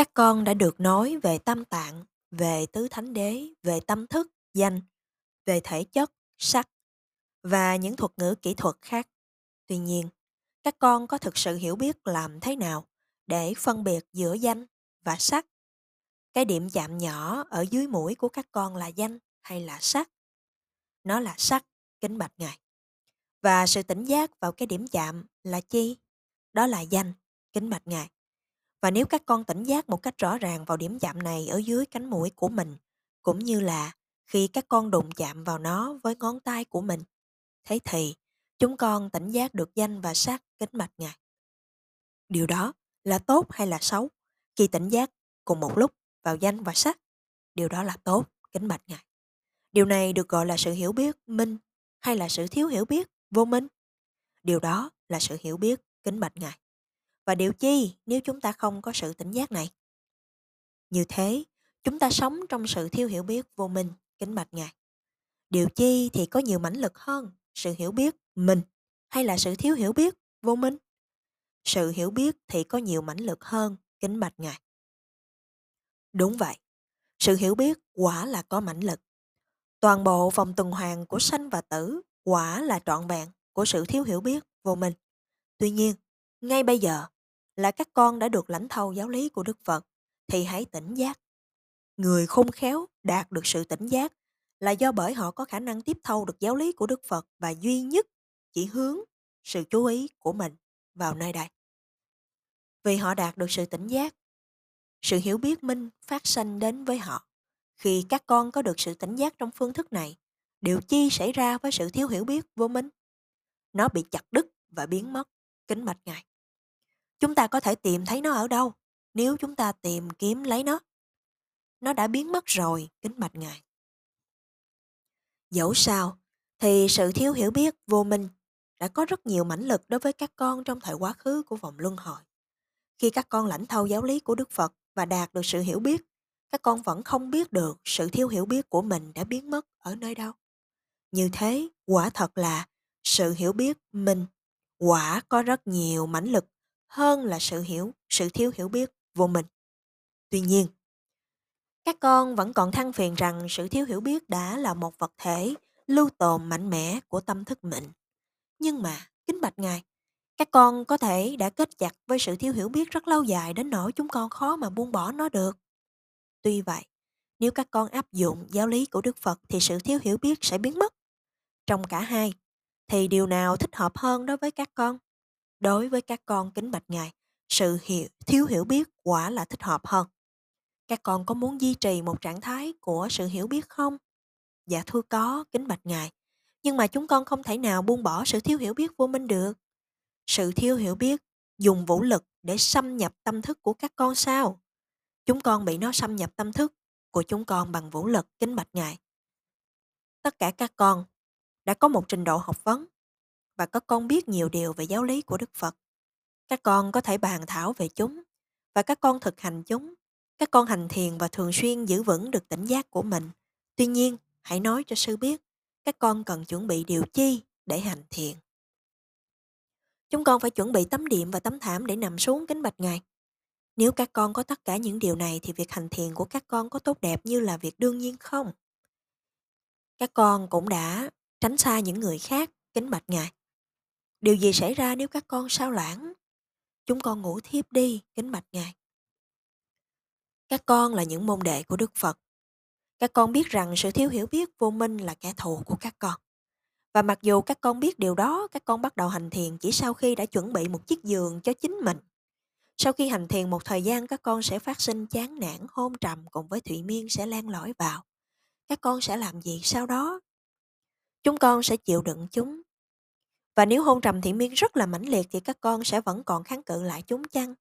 Các con đã được nói về tâm tạng, về tứ thánh đế, về tâm thức, danh, về thể chất, sắc và những thuật ngữ kỹ thuật khác. Tuy nhiên, các con có thực sự hiểu biết làm thế nào để phân biệt giữa danh và sắc? Cái điểm chạm nhỏ ở dưới mũi của các con là danh hay là sắc? Nó là sắc, kính bạch Ngài. Và sự tỉnh giác vào cái điểm chạm là chi? Đó là danh, kính bạch Ngài. Và nếu các con tỉnh giác một cách rõ ràng vào điểm chạm này ở dưới cánh mũi của mình, cũng như là khi các con đụng chạm vào nó với ngón tay của mình, thế thì chúng con tỉnh giác được danh và sắc kính bạch Ngài. Điều đó là tốt hay là xấu? Khi tỉnh giác cùng một lúc vào danh và sắc, điều đó là tốt, kính bạch Ngài. Điều này được gọi là sự hiểu biết minh hay là sự thiếu hiểu biết vô minh? Điều đó là sự hiểu biết kính bạch Ngài. Và điều chi nếu chúng ta không có sự tỉnh giác này? Như thế, chúng ta sống trong sự thiếu hiểu biết vô minh, kính bạch Ngài. Điều chi thì có nhiều mãnh lực hơn sự hiểu biết mình hay là sự thiếu hiểu biết vô minh? Sự hiểu biết thì có nhiều mãnh lực hơn, kính bạch Ngài. Đúng vậy, sự hiểu biết quả là có mãnh lực. Toàn bộ vòng tuần hoàn của sanh và tử quả là trọn vẹn của sự thiếu hiểu biết vô minh. Tuy nhiên, ngay bây giờ là các con đã được lãnh thâu giáo lý của Đức Phật thì hãy tỉnh giác. Người khôn khéo đạt được sự tỉnh giác là do bởi họ có khả năng tiếp thâu được giáo lý của Đức Phật và duy nhất chỉ hướng sự chú ý của mình vào nơi đây. Vì họ đạt được sự tỉnh giác, sự hiểu biết minh phát sanh đến với họ. Khi các con có được sự tỉnh giác trong phương thức này, điều chi xảy ra với sự thiếu hiểu biết vô minh? Nó bị chặt đứt và biến mất, kính mạch Ngài. Chúng ta có thể tìm thấy nó ở đâu nếu chúng ta tìm kiếm lấy nó. Nó đã biến mất rồi, kính bạch Ngài. Dẫu sao, thì sự thiếu hiểu biết vô minh đã có rất nhiều mãnh lực đối với các con trong thời quá khứ của vòng luân hồi. Khi các con lãnh thâu giáo lý của Đức Phật và đạt được sự hiểu biết, các con vẫn không biết được sự thiếu hiểu biết của mình đã biến mất ở nơi đâu. Như thế, quả thật là sự hiểu biết mình quả có rất nhiều mãnh lực hơn là sự hiểu, sự thiếu hiểu biết vô mình. Tuy nhiên, các con vẫn còn than phiền rằng sự thiếu hiểu biết đã là một vật thể lưu tồn mạnh mẽ của tâm thức mình. Nhưng mà, kính bạch Ngài, các con có thể đã kết chặt với sự thiếu hiểu biết rất lâu dài đến nỗi chúng con khó mà buông bỏ nó được. Tuy vậy, nếu các con áp dụng giáo lý của Đức Phật thì sự thiếu hiểu biết sẽ biến mất. Trong cả hai, thì điều nào thích hợp hơn đối với các con? Đối với các con kính bạch Ngài, sự hiểu, thiếu hiểu biết quả là thích hợp hơn. Các con có muốn duy trì một trạng thái của sự hiểu biết không? Dạ thưa có, kính bạch Ngài. Nhưng mà chúng con không thể nào buông bỏ sự thiếu hiểu biết vô minh được. Sự thiếu hiểu biết dùng vũ lực để xâm nhập tâm thức của các con sao? Chúng con bị nó xâm nhập tâm thức của chúng con bằng vũ lực kính bạch Ngài. Tất cả các con đã có một trình độ học vấn và các con biết nhiều điều về giáo lý của Đức Phật. Các con có thể bàn thảo về chúng và các con thực hành chúng. Các con hành thiền và thường xuyên giữ vững được tỉnh giác của mình. Tuy nhiên, hãy nói cho sư biết các con cần chuẩn bị điều chi để hành thiền. Chúng con phải chuẩn bị tấm đệm và tấm thảm để nằm xuống kính bạch Ngài. Nếu các con có tất cả những điều này thì việc hành thiền của các con có tốt đẹp như là việc đương nhiên không? Các con cũng đã tránh xa những người khác, kính bạch Ngài. Điều gì xảy ra nếu các con sao lãng? Chúng con ngủ thiếp đi, kính bạch Ngài. Các con là những môn đệ của Đức Phật. Các con biết rằng sự thiếu hiểu biết vô minh là kẻ thù của các con. Và mặc dù các con biết điều đó, các con bắt đầu hành thiền chỉ sau khi đã chuẩn bị một chiếc giường cho chính mình. Sau khi hành thiền một thời gian, các con sẽ phát sinh chán nản, hôn trầm cùng với Thụy Miên sẽ len lỏi vào. Các con sẽ làm gì sau đó? Chúng con sẽ chịu đựng chúng. Và nếu hôn trầm thiện Miên rất là mãnh liệt thì các con sẽ vẫn còn kháng cự lại chúng chăng?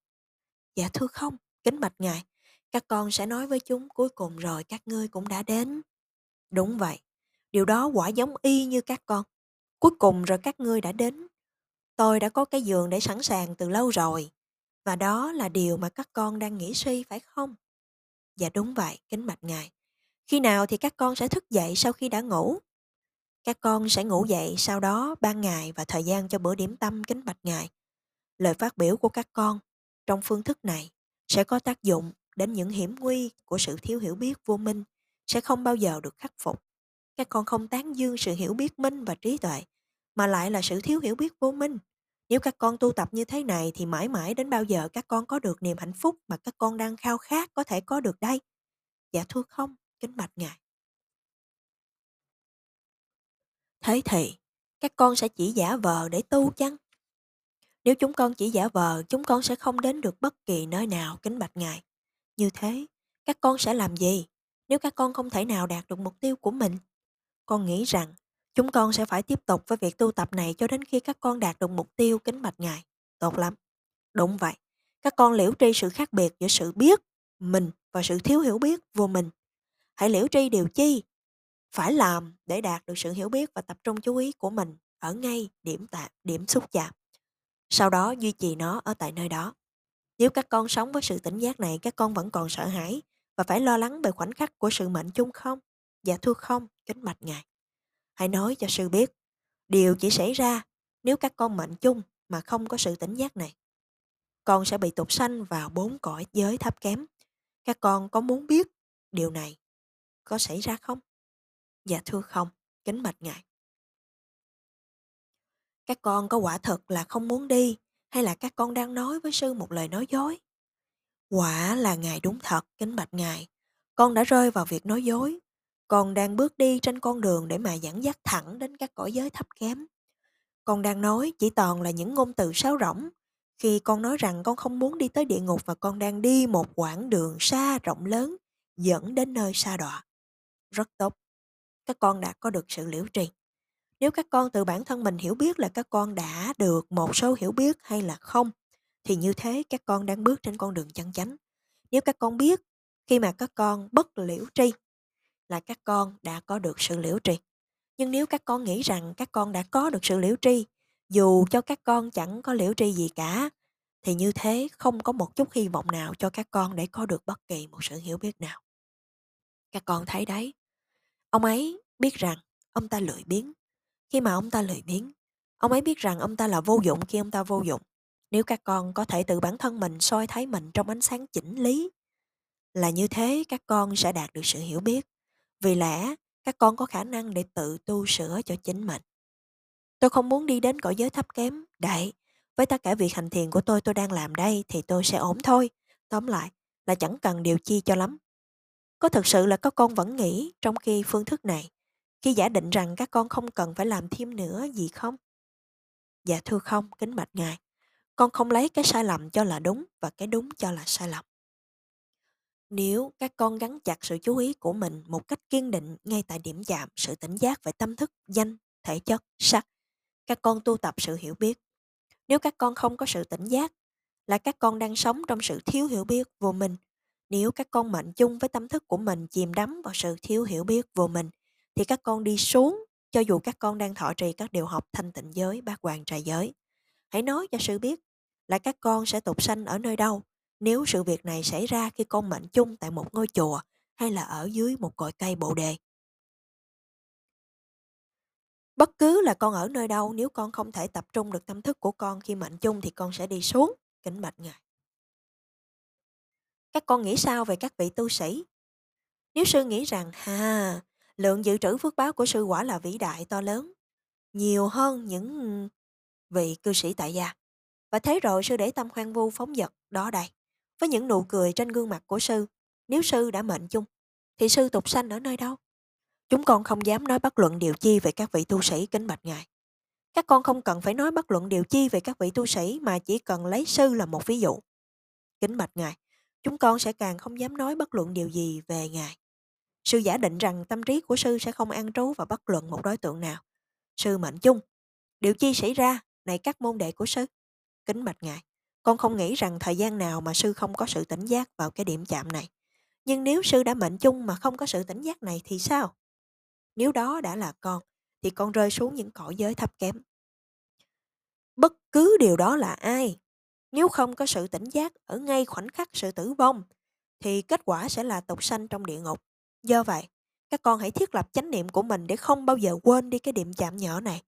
Dạ thưa không, kính bạch ngài, các con sẽ nói với chúng cuối cùng rồi các ngươi cũng đã đến. Đúng vậy, điều đó quả giống y như các con. Cuối cùng rồi các ngươi đã đến. Tôi đã có cái giường để sẵn sàng từ lâu rồi. Và đó là điều mà các con đang nghĩ suy phải không? Dạ đúng vậy, kính bạch ngài. Khi nào thì các con sẽ thức dậy sau khi đã ngủ? Các con sẽ ngủ dậy sau đó ban ngày và thời gian cho bữa điểm tâm kính bạch ngài. Lời phát biểu của các con trong phương thức này sẽ có tác dụng đến những hiểm nguy của sự thiếu hiểu biết vô minh sẽ không bao giờ được khắc phục. Các con không tán dương sự hiểu biết minh và trí tuệ, mà lại là sự thiếu hiểu biết vô minh. Nếu các con tu tập như thế này thì mãi mãi đến bao giờ các con có được niềm hạnh phúc mà các con đang khao khát có thể có được đây? Dạ thưa không, kính bạch Ngài. Thế thì, các con sẽ chỉ giả vờ để tu chăng? Nếu chúng con chỉ giả vờ, chúng con sẽ không đến được bất kỳ nơi nào, kính bạch Ngài. Như thế, các con sẽ làm gì nếu các con không thể nào đạt được mục tiêu của mình? Con nghĩ rằng chúng con sẽ phải tiếp tục với việc tu tập này cho đến khi các con đạt được mục tiêu kính bạch Ngài. Tốt lắm. Đúng vậy. Các con liễu tri sự khác biệt giữa sự biết, mình và sự thiếu hiểu biết vô mình. Hãy liễu tri điều chi phải làm để đạt được sự hiểu biết và tập trung chú ý của mình ở ngay điểm tạm, điểm xúc chạm. Sau đó duy trì nó ở tại nơi đó. Nếu các con sống với sự tỉnh giác này, các con vẫn còn sợ hãi và phải lo lắng về khoảnh khắc của sự mệnh chung không? Dạ thưa không, kính bạch ngài. Hãy nói cho sư biết, điều chỉ xảy ra nếu các con mệnh chung mà không có sự tỉnh giác này. Con sẽ bị tục sanh vào bốn cõi giới thấp kém. Các con có muốn biết điều này có xảy ra không? Dạ thưa không, kính bạch ngài. Các con có quả thật là không muốn đi hay là các con đang nói với sư một lời nói dối? Quả là ngài đúng thật, kính bạch ngài. Con đã rơi vào việc nói dối. Con đang bước đi trên con đường để mà dẫn dắt thẳng đến các cõi giới thấp kém. Con đang nói chỉ toàn là những ngôn từ sáo rỗng. Khi con nói rằng con không muốn đi tới địa ngục và con đang đi một quãng đường xa rộng lớn dẫn đến nơi xa đọa. Rất tốt. Các con đã có được sự liễu trì. Nếu các con từ bản thân mình hiểu biết là các con đã được một số hiểu biết hay là không, thì như thế các con đang bước trên con đường chân chánh. Nếu các con biết khi mà các con bất liễu tri là các con đã có được sự liễu tri. Nhưng nếu các con nghĩ rằng các con đã có được sự liễu tri, dù cho các con chẳng có liễu tri gì cả, thì như thế không có một chút hy vọng nào cho các con để có được bất kỳ một sự hiểu biết nào. Các con thấy đấy, ông ấy biết rằng ông ta lười biếng, khi mà ông ta lười biếng, ông ấy biết rằng ông ta là vô dụng khi ông ta vô dụng. Nếu các con có thể tự bản thân mình soi thấy mình trong ánh sáng chỉnh lý, là như thế các con sẽ đạt được sự hiểu biết. Vì lẽ các con có khả năng để tự tu sửa cho chính mình. Tôi không muốn đi đến cõi giới thấp kém. Đại, với tất cả việc hành thiền của tôi tôi đang làm đây thì tôi sẽ ổn thôi. Tóm lại là chẳng cần điều chi cho lắm. Có thực sự là các con vẫn nghĩ trong khi phương thức này khi giả định rằng các con không cần phải làm thêm nữa gì không? Dạ thưa không, kính bạch ngài. Con không lấy cái sai lầm cho là đúng và cái đúng cho là sai lầm. Nếu các con gắn chặt sự chú ý của mình một cách kiên định ngay tại điểm chạm sự tỉnh giác về tâm thức, danh, thể chất, sắc, các con tu tập sự hiểu biết. Nếu các con không có sự tỉnh giác, là các con đang sống trong sự thiếu hiểu biết vô minh. Nếu các con mệnh chung với tâm thức của mình chìm đắm vào sự thiếu hiểu biết vô mình thì các con đi xuống cho dù các con đang thọ trì các điều học thanh tịnh giới, bát hoàng trà giới. Hãy nói cho sư biết là các con sẽ tục sanh ở nơi đâu nếu sự việc này xảy ra khi con mệnh chung tại một ngôi chùa hay là ở dưới một cội cây bồ đề. Bất cứ là con ở nơi đâu nếu con không thể tập trung được tâm thức của con khi mệnh chung thì con sẽ đi xuống. Kính bạch Ngài. Các con nghĩ sao về các vị tu sĩ? Nếu sư nghĩ rằng, ha lượng dự trữ phước báo của sư quả là vĩ đại to lớn, nhiều hơn những vị cư sĩ tại gia. Và thế rồi sư để tâm khoan vu phóng vật đó đây, với những nụ cười trên gương mặt của sư. Nếu sư đã mệnh chung, thì sư tục sanh ở nơi đâu? Chúng con không dám nói bất luận điều chi về các vị tu sĩ kính bạch ngài. Các con không cần phải nói bất luận điều chi về các vị tu sĩ mà chỉ cần lấy sư là một ví dụ. Kính bạch ngài, chúng con sẽ càng không dám nói bất luận điều gì về ngài. Sư giả định rằng tâm trí của sư sẽ không an trú vào bất luận một đối tượng nào. Sư mệnh chung. Điều chi xảy ra, này các môn đệ của sư? Kính bạch ngài, con không nghĩ rằng thời gian nào mà sư không có sự tỉnh giác vào cái điểm chạm này. Nhưng nếu sư đã mệnh chung mà không có sự tỉnh giác này thì sao? Nếu đó đã là con, thì con rơi xuống những cõi giới thấp kém. Bất cứ điều đó là ai? Nếu không có sự tỉnh giác ở ngay khoảnh khắc sự tử vong, thì kết quả sẽ là tục sanh trong địa ngục. Do vậy, các con hãy thiết lập chánh niệm của mình để không bao giờ quên đi cái điểm chạm nhỏ này.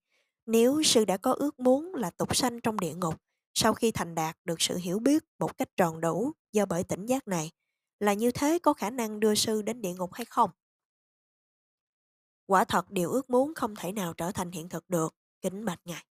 Nếu sư đã có ước muốn là tục sanh trong địa ngục, sau khi thành đạt được sự hiểu biết một cách tròn đủ do bởi tỉnh giác này, là như thế có khả năng đưa sư đến địa ngục hay không? Quả thật điều ước muốn không thể nào trở thành hiện thực được, kính bạch ngài.